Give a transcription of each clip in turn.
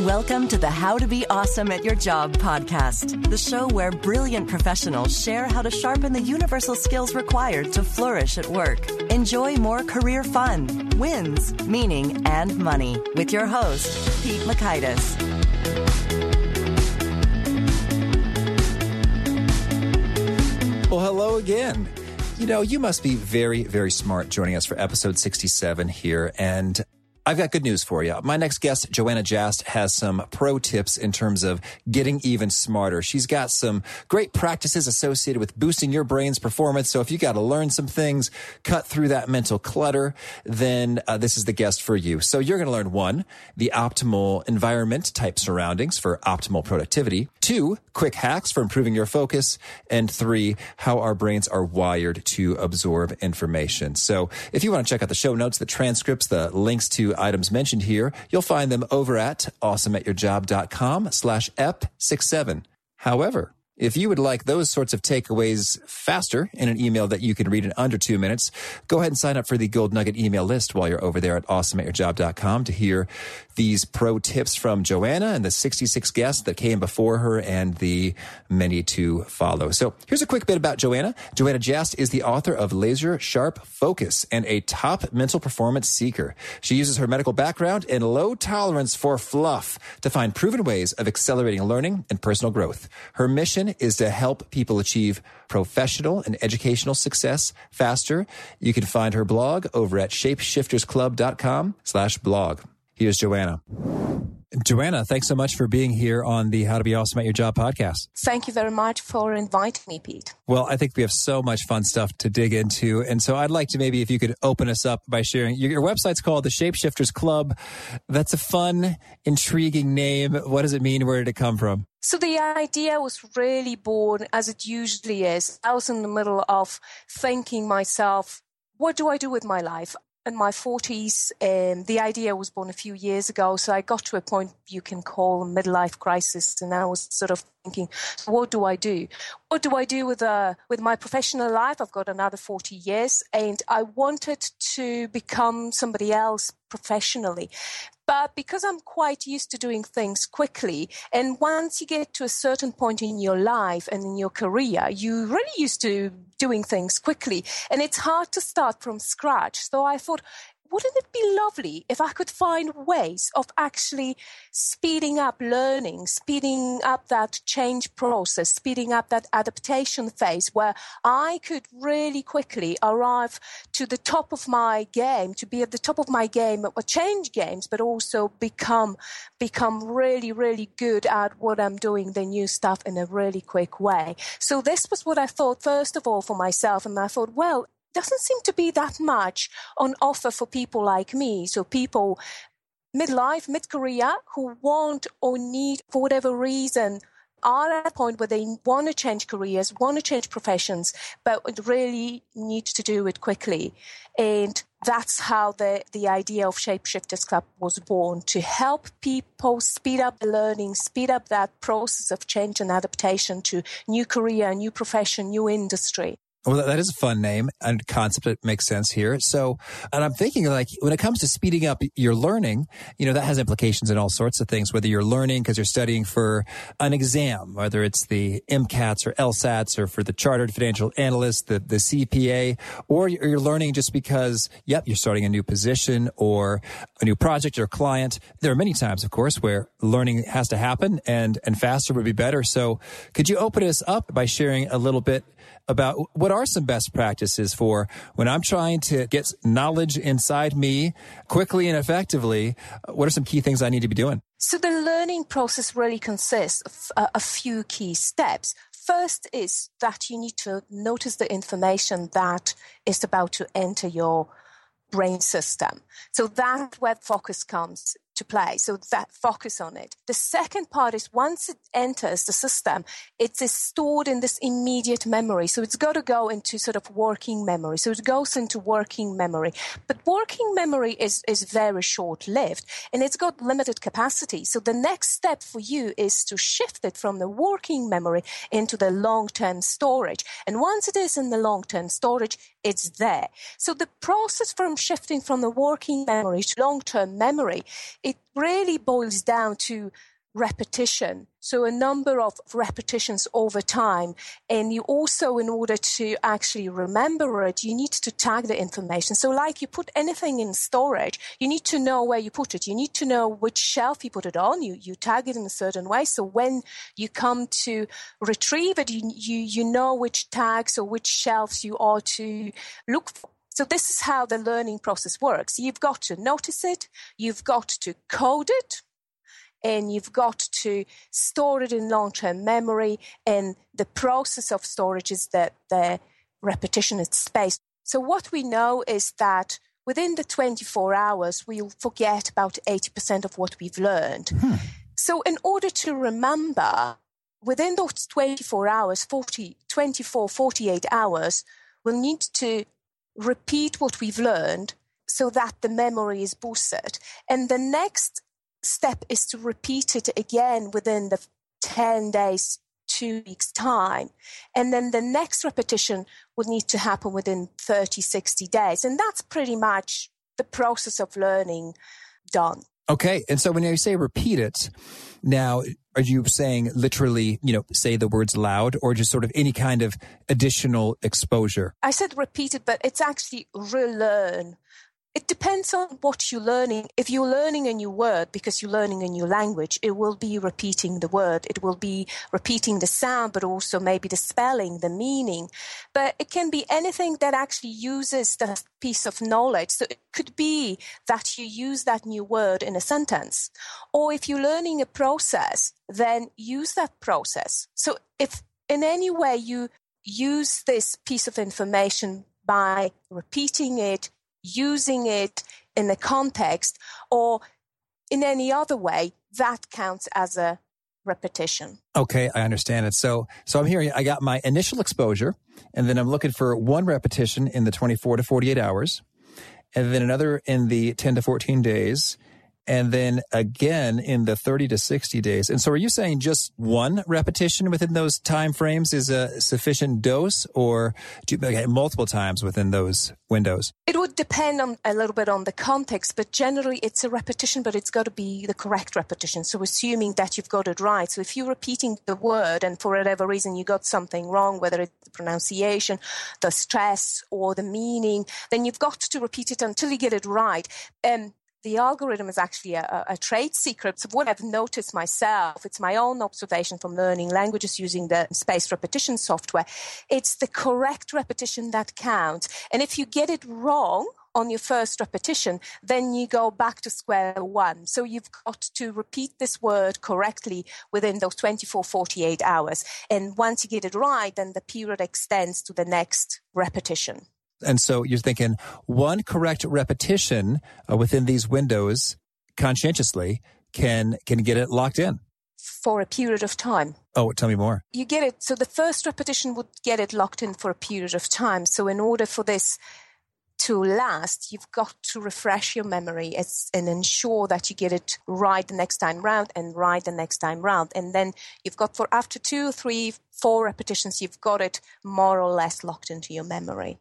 Welcome to the How to Be Awesome at Your Job podcast, the show where brilliant professionals share how to sharpen the universal skills required to flourish at work. Enjoy more career fun, wins, meaning, and money with your host, Pete Mockaitis. Well, hello again. You know, you must be very, very smart joining us for episode 67 here. And I've got good news for you. My next guest, Joanna Jast, has some pro tips in terms of getting even smarter. She's got some great practices associated with boosting your brain's performance. So if you got to learn some things, cut through that mental clutter, then uh, this is the guest for you. So you're going to learn one, the optimal environment type surroundings for optimal productivity. Two, quick hacks for improving your focus. And three, how our brains are wired to absorb information. So if you want to check out the show notes, the transcripts, the links to items mentioned here, you'll find them over at awesomeatyourjob.com slash ep67. However, if you would like those sorts of takeaways faster in an email that you can read in under two minutes, go ahead and sign up for the Gold Nugget email list while you're over there at awesomeatyourjob.com to hear these pro tips from Joanna and the 66 guests that came before her and the many to follow. So here's a quick bit about Joanna. Joanna Jast is the author of Laser Sharp Focus and a top mental performance seeker. She uses her medical background and low tolerance for fluff to find proven ways of accelerating learning and personal growth. Her mission is to help people achieve professional and educational success faster. You can find her blog over at shapeshiftersclub.com slash blog. Here's Joanna. Joanna, thanks so much for being here on the How to Be Awesome at Your Job podcast. Thank you very much for inviting me, Pete. Well, I think we have so much fun stuff to dig into. And so I'd like to maybe if you could open us up by sharing your, your website's called the Shapeshifters Club. That's a fun, intriguing name. What does it mean? Where did it come from? So the idea was really born as it usually is. I was in the middle of thinking myself, what do I do with my life? in my 40s. Um, the idea was born a few years ago. So I got to a point you can call a midlife crisis. And I was sort of thinking, what do I do? What do I do with, uh, with my professional life? I've got another 40 years and I wanted to become somebody else professionally. But because I'm quite used to doing things quickly, and once you get to a certain point in your life and in your career, you really used to doing things quickly. And it's hard to start from scratch. So I thought, wouldn't it be lovely if I could find ways of actually speeding up learning, speeding up that change process, speeding up that adaptation phase where I could really quickly arrive to the top of my game, to be at the top of my game at change games, but also become, become really, really good at what I'm doing, the new stuff in a really quick way. So this was what I thought, first of all, for myself. And I thought, well, doesn't seem to be that much on offer for people like me. So people midlife, mid career who want or need for whatever reason are at a point where they want to change careers, want to change professions, but really need to do it quickly. And that's how the, the idea of Shapeshifters Club was born to help people speed up the learning, speed up that process of change and adaptation to new career, new profession, new industry. Well, that is a fun name and concept that makes sense here. So, and I'm thinking like when it comes to speeding up your learning, you know, that has implications in all sorts of things, whether you're learning because you're studying for an exam, whether it's the MCATs or LSATs or for the chartered financial analyst, the, the CPA, or you're learning just because, yep, you're starting a new position or a new project or client. There are many times, of course, where learning has to happen and, and faster would be better. So could you open us up by sharing a little bit about what are some best practices for when I'm trying to get knowledge inside me quickly and effectively. What are some key things I need to be doing? So the learning process really consists of a, a few key steps. First is that you need to notice the information that is about to enter your brain system. So that's where focus comes to play. So that focus on it. The second part is once it enters the system, it is stored in this immediate memory. So it's got to go into sort of working memory. So it goes into working memory. But working memory is, is very short lived and it's got limited capacity. So the next step for you is to shift it from the working memory into the long term storage. And once it is in the long term storage, it's there. So the process from shifting from the working memory to long term memory it really boils down to repetition. So a number of repetitions over time. And you also, in order to actually remember it, you need to tag the information. So like you put anything in storage, you need to know where you put it. You need to know which shelf you put it on. You, you tag it in a certain way. So when you come to retrieve it, you, you, you know which tags or which shelves you are to look for. So this is how the learning process works. You've got to notice it. You've got to code it and you've got to store it in long-term memory and the process of storage is that the repetition is spaced. So what we know is that within the 24 hours, we'll forget about 80% of what we've learned. Hmm. So in order to remember, within those 24 hours, 40, 24, 48 hours, we'll need to repeat what we've learned so that the memory is boosted. And the next step is to repeat it again within the 10 days, two weeks time. And then the next repetition would need to happen within 30, 60 days. And that's pretty much the process of learning done. Okay. And so when you say repeat it, now are you saying literally, you know, say the words loud or just sort of any kind of additional exposure? I said repeat it, but it's actually relearn. It depends on what you're learning. If you're learning a new word because you're learning a new language, it will be repeating the word. It will be repeating the sound, but also maybe the spelling, the meaning. But it can be anything that actually uses that piece of knowledge. So it could be that you use that new word in a sentence. Or if you're learning a process, then use that process. So if in any way you use this piece of information by repeating it, using it in a context or in any other way, that counts as a repetition. Okay, I understand it. So, so I'm hearing I got my initial exposure, and then I'm looking for one repetition in the 24 to 48 hours, and then another in the 10 to 14 days, and then again in the 30 to 60 days. And so are you saying just one repetition within those time frames is a sufficient dose or do you multiple times within those windows? It would depend on a little bit on the context, but generally it's a repetition, but it's got to be the correct repetition. So assuming that you've got it right. So if you're repeating the word and for whatever reason you got something wrong, whether it's the pronunciation, the stress or the meaning, then you've got to repeat it until you get it right. Um, the algorithm is actually a, a, trade secret. So what I've noticed myself, it's my own observation from learning languages using the spaced repetition software. It's the correct repetition that counts. And if you get it wrong, on your first repetition, then you go back to square one. So you've got to repeat this word correctly within those 24, 48 hours. And once you get it right, then the period extends to the next repetition. And so you're thinking one correct repetition uh, within these windows conscientiously can can get it locked in for a period of time. Oh, tell me more. You get it. So the first repetition would get it locked in for a period of time. So in order for this to last, you've got to refresh your memory and ensure that you get it right the next time round and right the next time round. And then you've got for after two, three, four repetitions, you've got it more or less locked into your memory.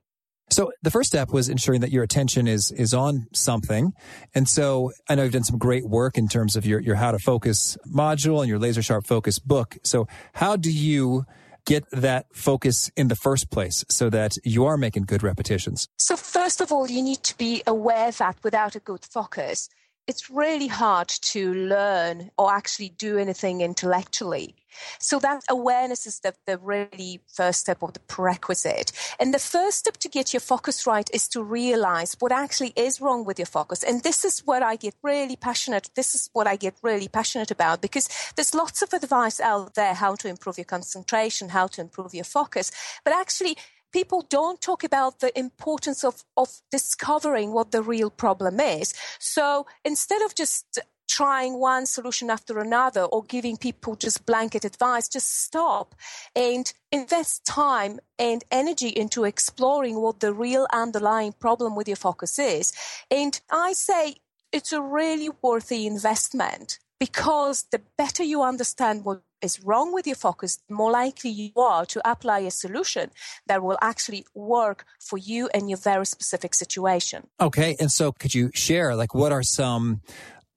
So the first step was ensuring that your attention is is on something. And so I know you've done some great work in terms of your your how to focus module and your laser sharp focus book. So how do you get that focus in the first place so that you are making good repetitions? So first of all, you need to be aware that without a good focus, it's really hard to learn or actually do anything intellectually. So that awareness is the, the really first step or the prerequisite. And the first step to get your focus right is to realize what actually is wrong with your focus. And this is what I get really passionate. This is what I get really passionate about because there's lots of advice out there how to improve your concentration, how to improve your focus. But actually, people don't talk about the importance of, of discovering what the real problem is. So instead of just trying one solution after another or giving people just blanket advice, just stop and invest time and energy into exploring what the real underlying problem with your focus is. And I say it's a really worthy investment because the better you understand what is wrong with your focus, the more likely you are to apply a solution that will actually work for you and your very specific situation. Okay. And so could you share, like, what are some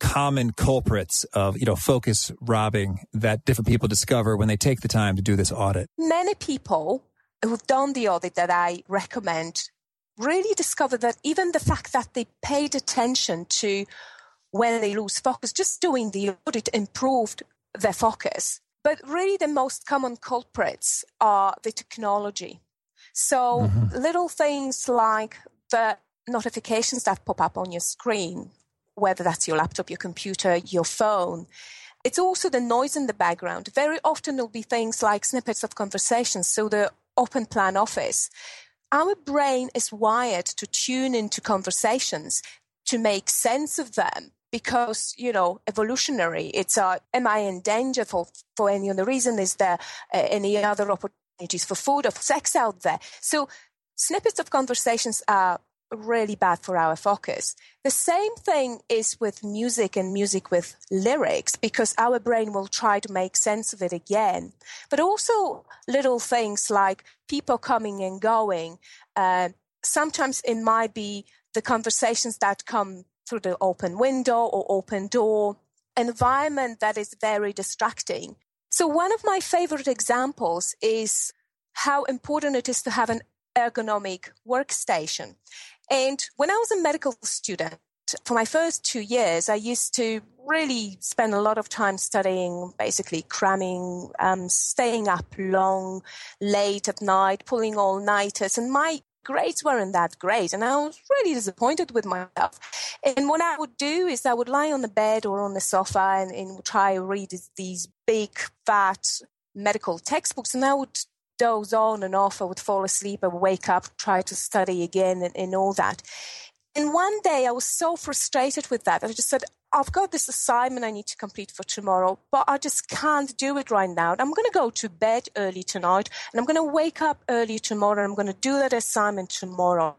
common culprits of, you know, focus robbing that different people discover when they take the time to do this audit? Many people who've done the audit that I recommend really discover that even the fact that they paid attention to when they lose focus, just doing the audit improved their focus. But really, the most common culprits are the technology. So, mm-hmm. little things like the notifications that pop up on your screen, whether that's your laptop, your computer, your phone. It's also the noise in the background. Very often there'll be things like snippets of conversations. So the open plan office. Our brain is wired to tune into conversations to make sense of them because you know evolutionary it's uh, am i in danger for for any other reason is there uh, any other opportunities for food or sex out there so snippets of conversations are really bad for our focus. The same thing is with music and music with lyrics because our brain will try to make sense of it again. But also little things like people coming and going. Uh, sometimes it might be the conversations that come through the open window or open door, environment that is very distracting. So one of my favorite examples is how important it is to have an ergonomic workstation. And when I was a medical student, for my first two years, I used to really spend a lot of time studying, basically cramming, um, staying up long, late at night, pulling all nighters. And my grades weren't that great. And I was really disappointed with myself. And what I would do is I would lie on the bed or on the sofa and, and try to read these big, fat medical textbooks. And I would doze on and off. I would fall asleep. I would wake up, try to study again, and, and all that. And one day I was so frustrated with that. I just said, I've got this assignment I need to complete for tomorrow, but I just can't do it right now. I'm going to go to bed early tonight and I'm going to wake up early tomorrow. And I'm going to do that assignment tomorrow.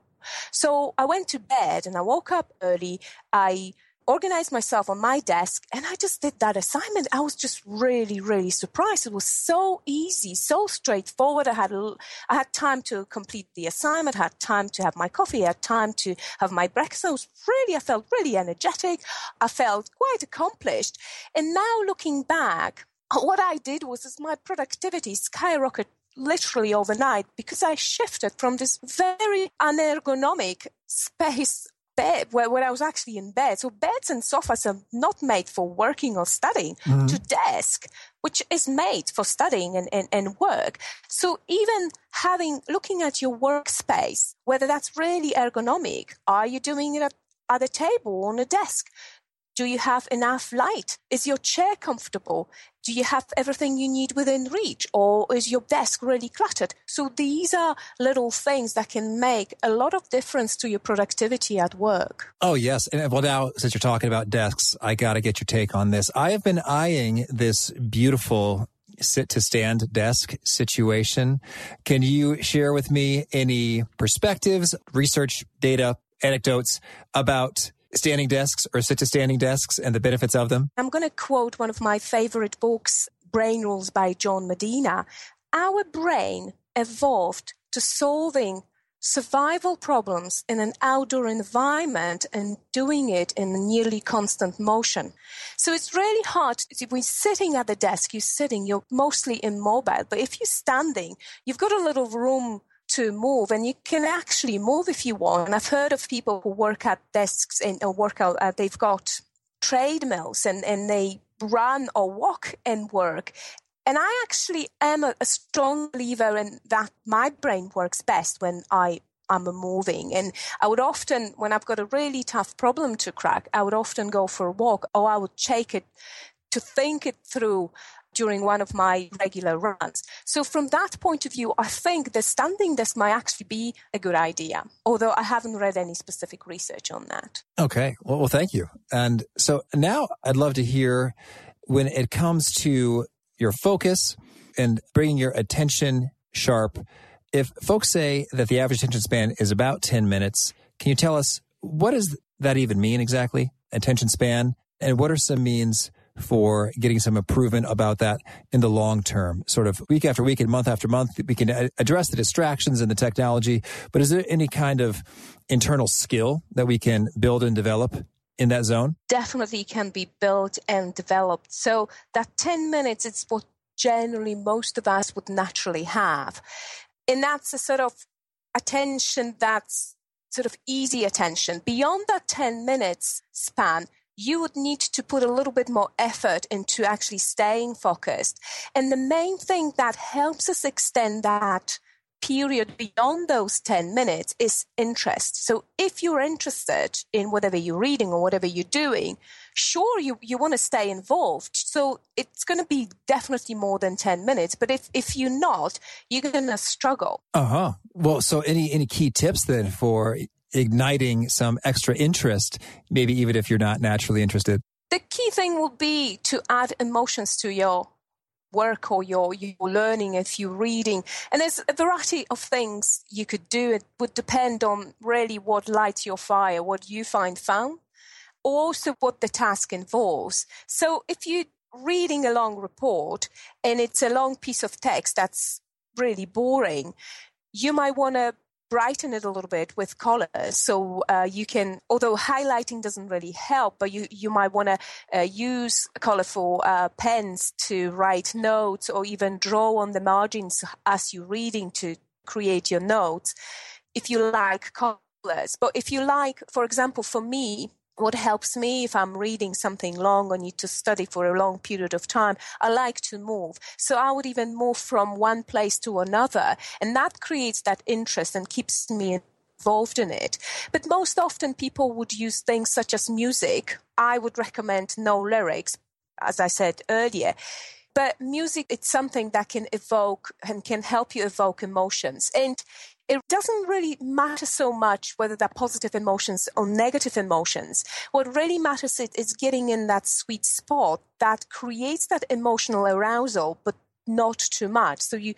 So I went to bed and I woke up early. I organized myself on my desk and I just did that assignment. I was just really, really surprised. It was so easy, so straightforward. I had, I had time to complete the assignment, I had time to have my coffee, I had time to have my breakfast. I was really, I felt really energetic. I felt quite accomplished. And now looking back, what I did was is my productivity skyrocketed literally overnight because I shifted from this very unergonomic space bed where, where I was actually in bed. So beds and sofas are not made for working or studying mm-hmm. to desk, which is made for studying and, and, and work. So even having, looking at your workspace, whether that's really ergonomic, are you doing it at, at a table on a desk? Do you have enough light? Is your chair comfortable? Do you have everything you need within reach? Or is your desk really cluttered? So these are little things that can make a lot of difference to your productivity at work. Oh, yes. And well, now, since you're talking about desks, I got to get your take on this. I have been eyeing this beautiful sit to stand desk situation. Can you share with me any perspectives, research data, anecdotes about standing desks or sit to standing desks and the benefits of them? I'm going to quote one of my favorite books, Brain Rules by John Medina. Our brain evolved to solving survival problems in an outdoor environment and doing it in nearly constant motion. So it's really hard. If you're sitting at the desk, you're sitting, you're mostly immobile. But if you're standing, you've got a little room to move and you can actually move if you want. I've heard of people who work at desks and or work out, uh, they've got treadmills and, and they run or walk and work. And I actually am a, a strong believer in that my brain works best when I am moving. And I would often, when I've got a really tough problem to crack, I would often go for a walk or I would take it to think it through during one of my regular runs. So from that point of view, I think the standing desk might actually be a good idea, although I haven't read any specific research on that. Okay. Well, well thank you. And so now I'd love to hear when it comes to your focus and bringing your attention sharp. If folks say that the average attention span is about 10 minutes, can you tell us what does that even mean exactly? Attention span? And what are some means for getting some improvement about that in the long term, sort of week after week and month after month. We can address the distractions and the technology, but is there any kind of internal skill that we can build and develop in that zone? Definitely can be built and developed. So that 10 minutes, it's what generally most of us would naturally have. And that's a sort of attention that's sort of easy attention. Beyond that 10 minutes span, you would need to put a little bit more effort into actually staying focused. And the main thing that helps us extend that period beyond those 10 minutes is interest. So if you're interested in whatever you're reading or whatever you're doing, sure, you, you want to stay involved. So it's going to be definitely more than 10 minutes. But if, if you're not, you're going to struggle. Uh huh. Well, so any, any key tips then for igniting some extra interest, maybe even if you're not naturally interested? The key thing will be to add emotions to your work or your, your learning if you're reading. And there's a variety of things you could do. It would depend on really what lights your fire, what you find fun, also what the task involves. So if you're reading a long report and it's a long piece of text that's really boring, you might want to brighten it a little bit with colors. So uh, you can, although highlighting doesn't really help, but you, you might want to uh, use colorful uh, pens to write notes or even draw on the margins as you're reading to create your notes if you like colors. But if you like, for example, for me, what helps me if I'm reading something long or need to study for a long period of time, I like to move. So I would even move from one place to another. And that creates that interest and keeps me involved in it. But most often people would use things such as music. I would recommend no lyrics, as I said earlier. But music, it's something that can evoke and can help you evoke emotions. And it doesn't really matter so much whether they're positive emotions or negative emotions. What really matters is, getting in that sweet spot that creates that emotional arousal, but not too much. So you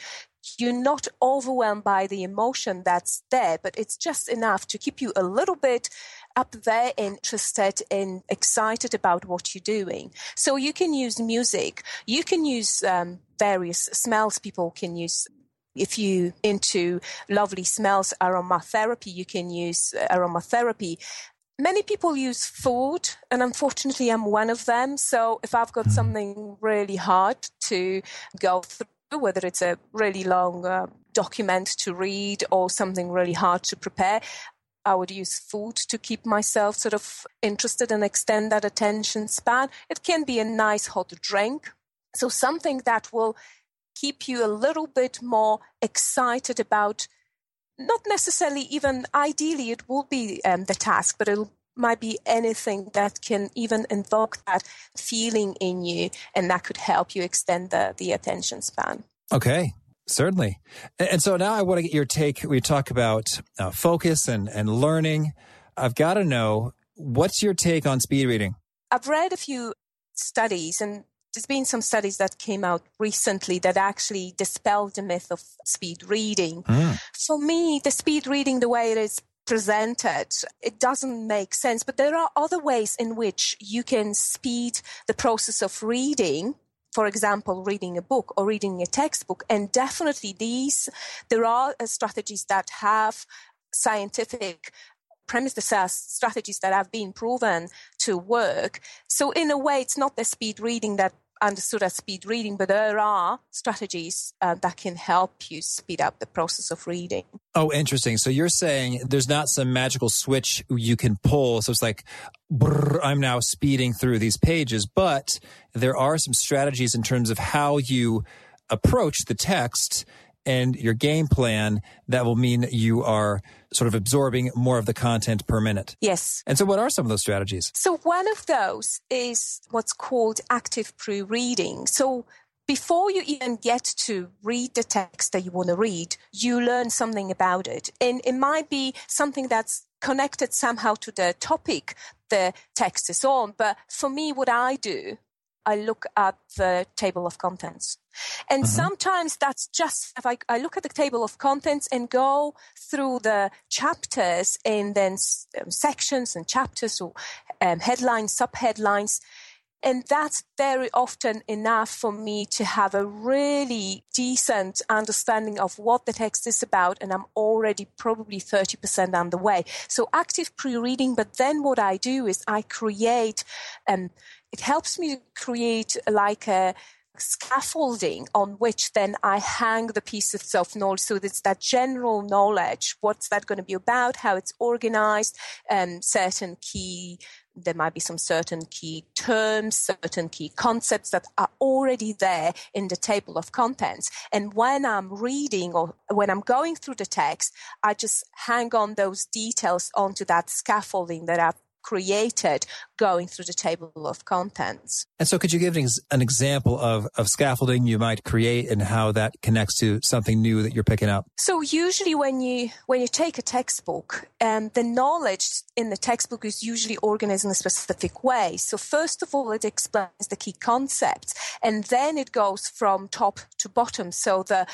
you're not overwhelmed by the emotion that's there, but it's just enough to keep you a little bit up there, interested and excited about what you're doing. So you can use music, you can use um, various smells. People can use if you into lovely smells aromatherapy, you can use uh, aromatherapy. Many people use food, and unfortunately, I'm one of them. So if I've got hmm. something really hard to go through, whether it's a really long uh, document to read or something really hard to prepare, I would use food to keep myself sort of interested and extend that attention span. It can be a nice hot drink. So something that will keep you a little bit more excited about not necessarily even ideally it will be um, the task, but it might be anything that can even invoke that feeling in you and that could help you extend the, the attention span. Okay. Certainly. And so now I want to get your take. We talk about uh, focus and, and learning. I've got to know what's your take on speed reading? I've read a few studies and there's been some studies that came out recently that actually dispelled the myth of speed reading. Mm. For me, the speed reading, the way it is presented, it doesn't make sense. But there are other ways in which you can speed the process of reading. For example, reading a book or reading a textbook. And definitely these, there are uh, strategies that have scientific premise the strategies that have been proven to work. So in a way, it's not the speed reading that understood as speed reading, but there are strategies uh, that can help you speed up the process of reading. Oh, interesting. So you're saying there's not some magical switch you can pull. So it's like, I'm now speeding through these pages, but there are some strategies in terms of how you approach the text and your game plan that will mean you are sort of absorbing more of the content per minute. Yes. And so, what are some of those strategies? So, one of those is what's called active pre reading. So, before you even get to read the text that you want to read, you learn something about it. And it might be something that's connected somehow to the topic the text is on. But for me, what I do I look at the table of contents. And mm-hmm. sometimes that's just if I, I, look at the table of contents and go through the chapters and then um, sections and chapters or um, headlines, subheadlines. And that's very often enough for me to have a really decent understanding of what the text is about. And I'm already probably 30% on the way. So active pre-reading. But then what I do is I create, um, it helps me create like a, scaffolding on which then I hang the pieces of knowledge. So it's that general knowledge. What's that going to be about? How it's organized? Um, certain key there might be some certain key terms, certain key concepts that are already there in the table of contents. And when I'm reading or when I'm going through the text, I just hang on those details onto that scaffolding that I've created going through the table of contents. And so could you give an example of, of scaffolding you might create and how that connects to something new that you're picking up? So usually when you, when you take a textbook, um, the knowledge in the textbook is usually organized in a specific way. So first of all, it explains the key concepts and then it goes from top to bottom. So the,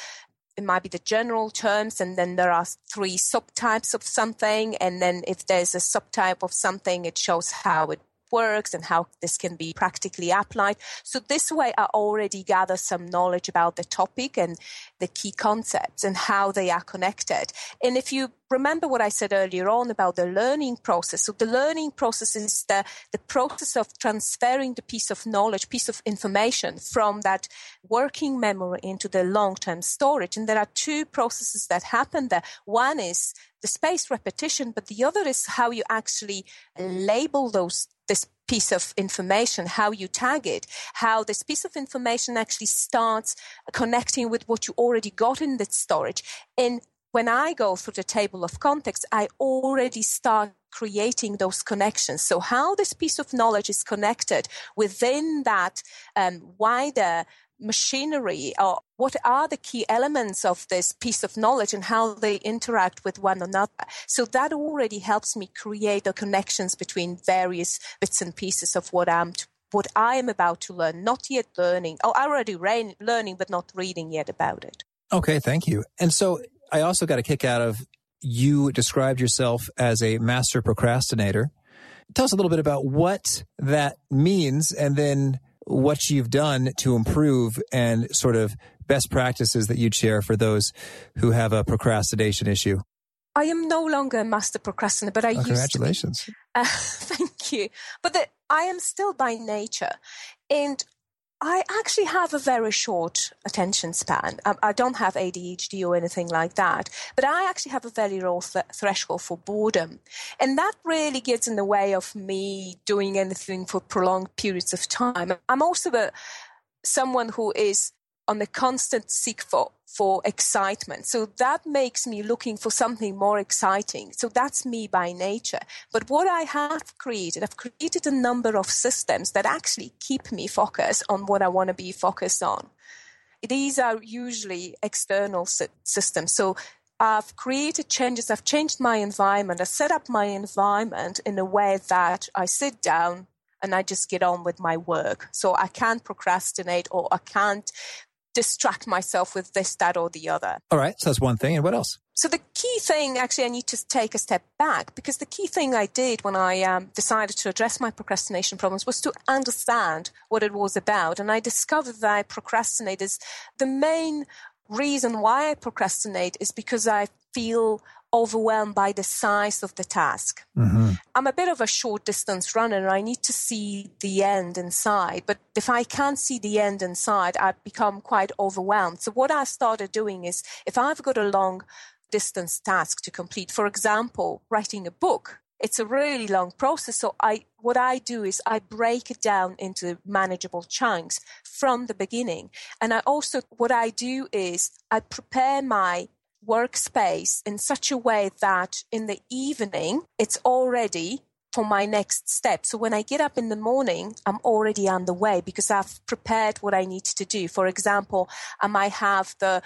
it might be the general terms and then there are three subtypes of something and then if there's a subtype of something it shows how it works and how this can be practically applied. So this way I already gather some knowledge about the topic and the key concepts and how they are connected. And if you remember what I said earlier on about the learning process. So the learning process is the, the process of transferring the piece of knowledge, piece of information from that working memory into the long-term storage. And there are two processes that happen there. One is the spaced repetition, but the other is how you actually label those piece of information, how you tag it, how this piece of information actually starts connecting with what you already got in that storage. And when I go through the table of context, I already start creating those connections. So how this piece of knowledge is connected within that um, wider machinery or what are the key elements of this piece of knowledge and how they interact with one another. So that already helps me create the connections between various bits and pieces of what I'm to, what I am about to learn, not yet learning, oh, or already re- learning, but not reading yet about it. Okay, thank you. And so I also got a kick out of you described yourself as a master procrastinator. Tell us a little bit about what that means and then what you've done to improve and sort of best practices that you'd share for those who have a procrastination issue. I am no longer a master procrastinator, but I oh, used congratulations. Uh, thank you. But the, I am still by nature, and I actually have a very short attention span. I, don't have ADHD or anything like that, but I actually have a very low th- threshold for boredom. And that really gets in the way of me doing anything for prolonged periods of time. I'm also a, someone who is on the constant seek for for excitement. So that makes me looking for something more exciting. So that's me by nature. But what I have created, I've created a number of systems that actually keep me focused on what I want to be focused on. These are usually external systems. So I've created changes. I've changed my environment. I set up my environment in a way that I sit down and I just get on with my work. So I can't procrastinate or I can't distract myself with this, that, or the other. All right. So that's one thing. And what else? So the key thing, actually, I need to take a step back because the key thing I did when I um, decided to address my procrastination problems was to understand what it was about. And I discovered that I procrastinate is the main reason why I procrastinate is because I feel overwhelmed by the size of the task. Mm-hmm. I'm a bit of a short distance runner and I need to see the end inside. But if I can't see the end inside, I become quite overwhelmed. So what I started doing is if I've got a long distance task to complete, for example, writing a book, it's a really long process. So I, what I do is I break it down into manageable chunks from the beginning. And I also, what I do is I prepare my workspace in such a way that in the evening it's already for my next step. So when I get up in the morning, I'm already on the way because I've prepared what I need to do. For example, I might have the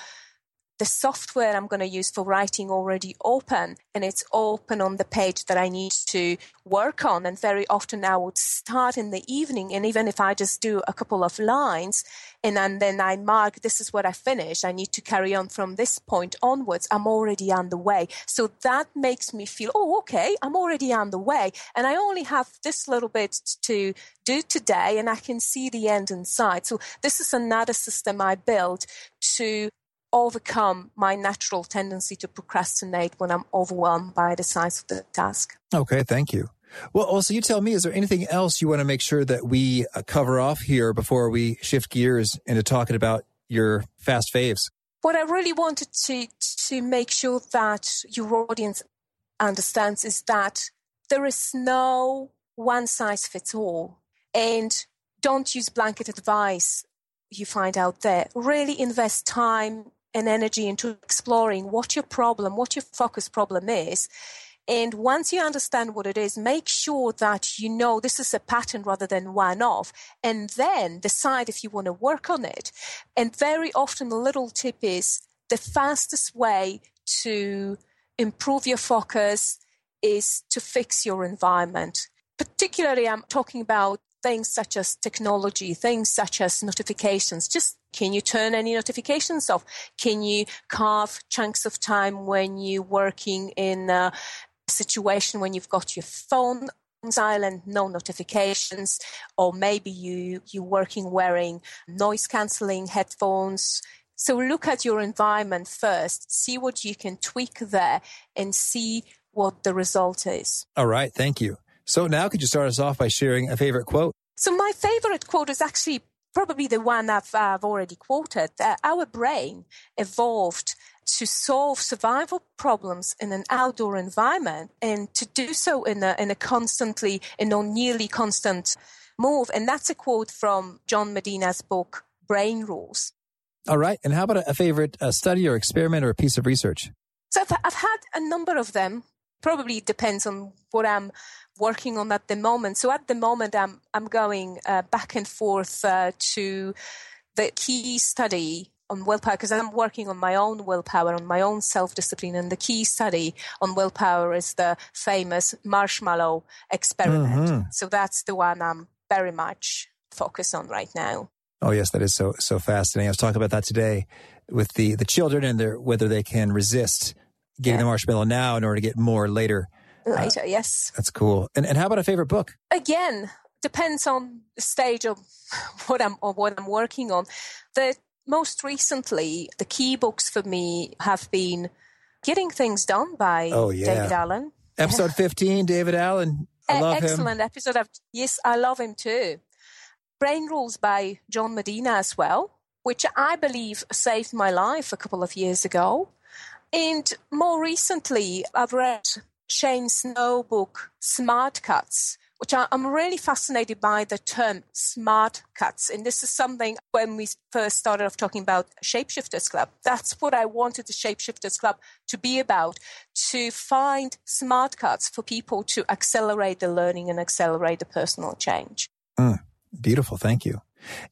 the software I'm going to use for writing already open and it's open on the page that I need to work on. And very often I would start in the evening. And even if I just do a couple of lines and, and then I mark, this is what I finished. I need to carry on from this point onwards. I'm already on the way. So that makes me feel, oh, okay, I'm already on the way. And I only have this little bit to do today and I can see the end in sight. So this is another system I built to overcome my natural tendency to procrastinate when I'm overwhelmed by the size of the task. Okay, thank you. Well, also, you tell me, is there anything else you want to make sure that we uh, cover off here before we shift gears into talking about your fast faves? What I really wanted to, to make sure that your audience understands is that there is no one size fits all. And don't use blanket advice you find out there. Really invest time and energy into exploring what your problem, what your focus problem is. And once you understand what it is, make sure that you know this is a pattern rather than one off, and then decide if you want to work on it. And very often, a little tip is the fastest way to improve your focus is to fix your environment. Particularly, I'm talking about things such as technology, things such as notifications. Just can you turn any notifications off? Can you carve chunks of time when you're working in a situation when you've got your phone silent, no notifications, or maybe you you're working wearing noise cancelling headphones. So look at your environment first, see what you can tweak there, and see what the result is. All right, thank you. So now could you start us off by sharing a favorite quote? So my favorite quote is actually probably the one I've, I've already quoted. Uh, our brain evolved to solve survival problems in an outdoor environment and to do so in a, in a constantly, in a nearly constant move. And that's a quote from John Medina's book, Brain Rules. All right. And how about a, a favorite uh, study or experiment or a piece of research? So I've, I've had a number of them probably depends on what I'm working on at the moment. So at the moment, I'm I'm going uh, back and forth uh, to the key study on willpower because I'm working on my own willpower, on my own self discipline. And the key study on willpower is the famous marshmallow experiment. Mm-hmm. So that's the one I'm very much focused on right now. Oh yes, that is so so fascinating. I was talking about that today with the the children and their whether they can resist getting yeah. the marshmallow now in order to get more later. Later, uh, yes. That's cool. And and how about a favorite book? Again, depends on the stage of what I'm or what I'm working on. The most recently, the key books for me have been Getting Things Done by oh, yeah. David Allen. Episode 15, David Allen. I love Excellent him. episode. Of, yes, I love him too. Brain Rules by John Medina as well, which I believe saved my life a couple of years ago. And more recently, I've read Shane Snow book, Smart Cuts, which I, am really fascinated by the term smart cuts. And this is something when we first started off talking about Shapeshifters Club, that's what I wanted the Shapeshifters Club to be about, to find smart cuts for people to accelerate the learning and accelerate the personal change. Mm, beautiful. Thank you.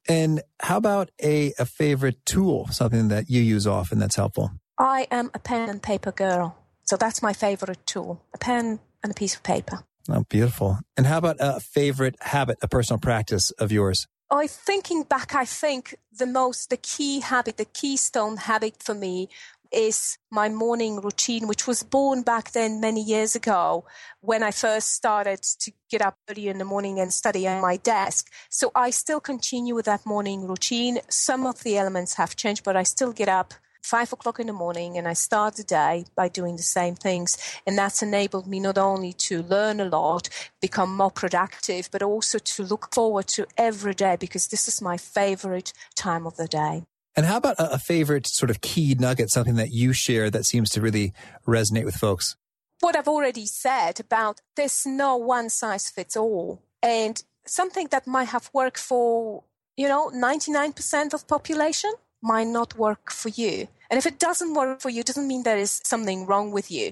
And how about a, a favorite tool, something that you use often that's helpful? I am a pen and paper girl. So that's my favorite tool a pen and a piece of paper. Oh, beautiful. And how about a favorite habit, a personal practice of yours? I thinking back, I think the most, the key habit, the keystone habit for me is my morning routine, which was born back then many years ago when I first started to get up early in the morning and study at my desk. So I still continue with that morning routine. Some of the elements have changed, but I still get up five o'clock in the morning and I start the day by doing the same things. And that's enabled me not only to learn a lot, become more productive, but also to look forward to every day because this is my favorite time of the day. And how about a favorite sort of key nugget, something that you share that seems to really resonate with folks? What I've already said about there's no one size fits all. And something that might have worked for, you know, 99% of population might not work for you. And if it doesn't work for you, it doesn't mean there is something wrong with you.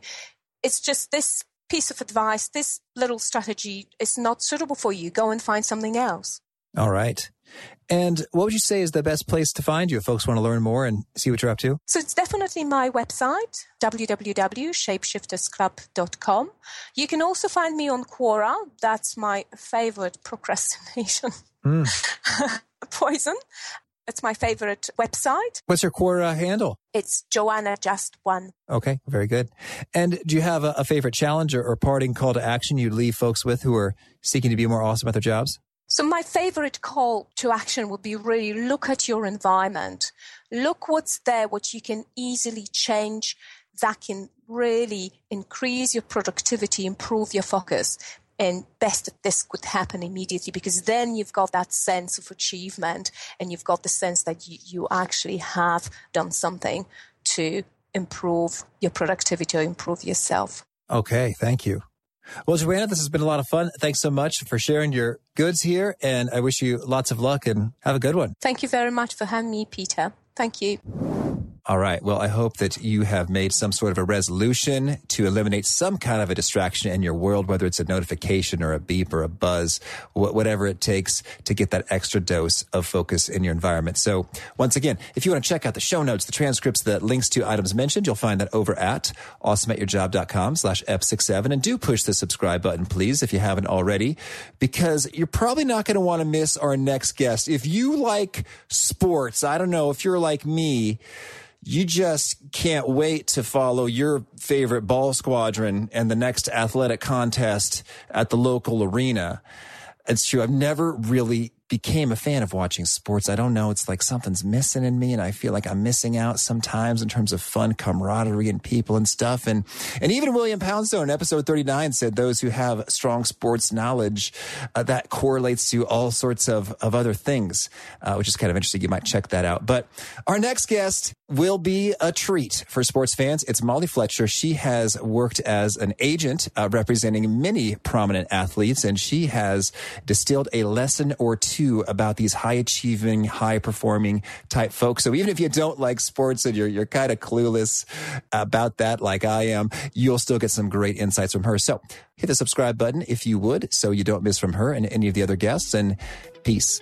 It's just this piece of advice, this little strategy is not suitable for you. Go and find something else. All right. And what would you say is the best place to find you if folks want to learn more and see what you're up to? So it's definitely my website, www.shapeshiftersclub.com. You can also find me on Quora. That's my favorite procrastination mm. poison. It's my favorite website. What's your Quora uh, handle? It's Joanna Jast One. Okay, very good. And do you have a, a favorite challenge or, or parting call to action you'd leave folks with who are seeking to be more awesome at their jobs? So my favorite call to action would be really look at your environment. Look what's there, what you can easily change that can really increase your productivity, improve your focus. And best that this could happen immediately because then you've got that sense of achievement and you've got the sense that you, you actually have done something to improve your productivity or improve yourself. Okay, thank you. Well, Joanna, this has been a lot of fun. Thanks so much for sharing your goods here. And I wish you lots of luck and have a good one. Thank you very much for having me, Peter. Thank you. All right. Well, I hope that you have made some sort of a resolution to eliminate some kind of a distraction in your world, whether it's a notification or a beep or a buzz, whatever it takes to get that extra dose of focus in your environment. So once again, if you want to check out the show notes, the transcripts, the links to items mentioned, you'll find that over at awesomeatyourjob.com slash F67. And do push the subscribe button, please, if you haven't already, because you're probably not going to want to miss our next guest. If you like sports, I don't know, if you're like me, you just can't wait to follow your favorite ball squadron and the next athletic contest at the local arena. It's true. I've never really became a fan of watching sports. I don't know. It's like something's missing in me and I feel like I'm missing out sometimes in terms of fun camaraderie and people and stuff. And, and even William Poundstone in episode 39 said those who have strong sports knowledge, uh, that correlates to all sorts of, of other things, uh, which is kind of interesting. You might check that out. But our next guest will be a treat for sports fans. It's Molly Fletcher. She has worked as an agent uh, representing many prominent athletes and she has distilled a lesson or two about these high achieving, high performing type folks. So even if you don't like sports and you're, you're kind of clueless about that, like I am, you'll still get some great insights from her. So hit the subscribe button if you would, so you don't miss from her and any of the other guests and peace.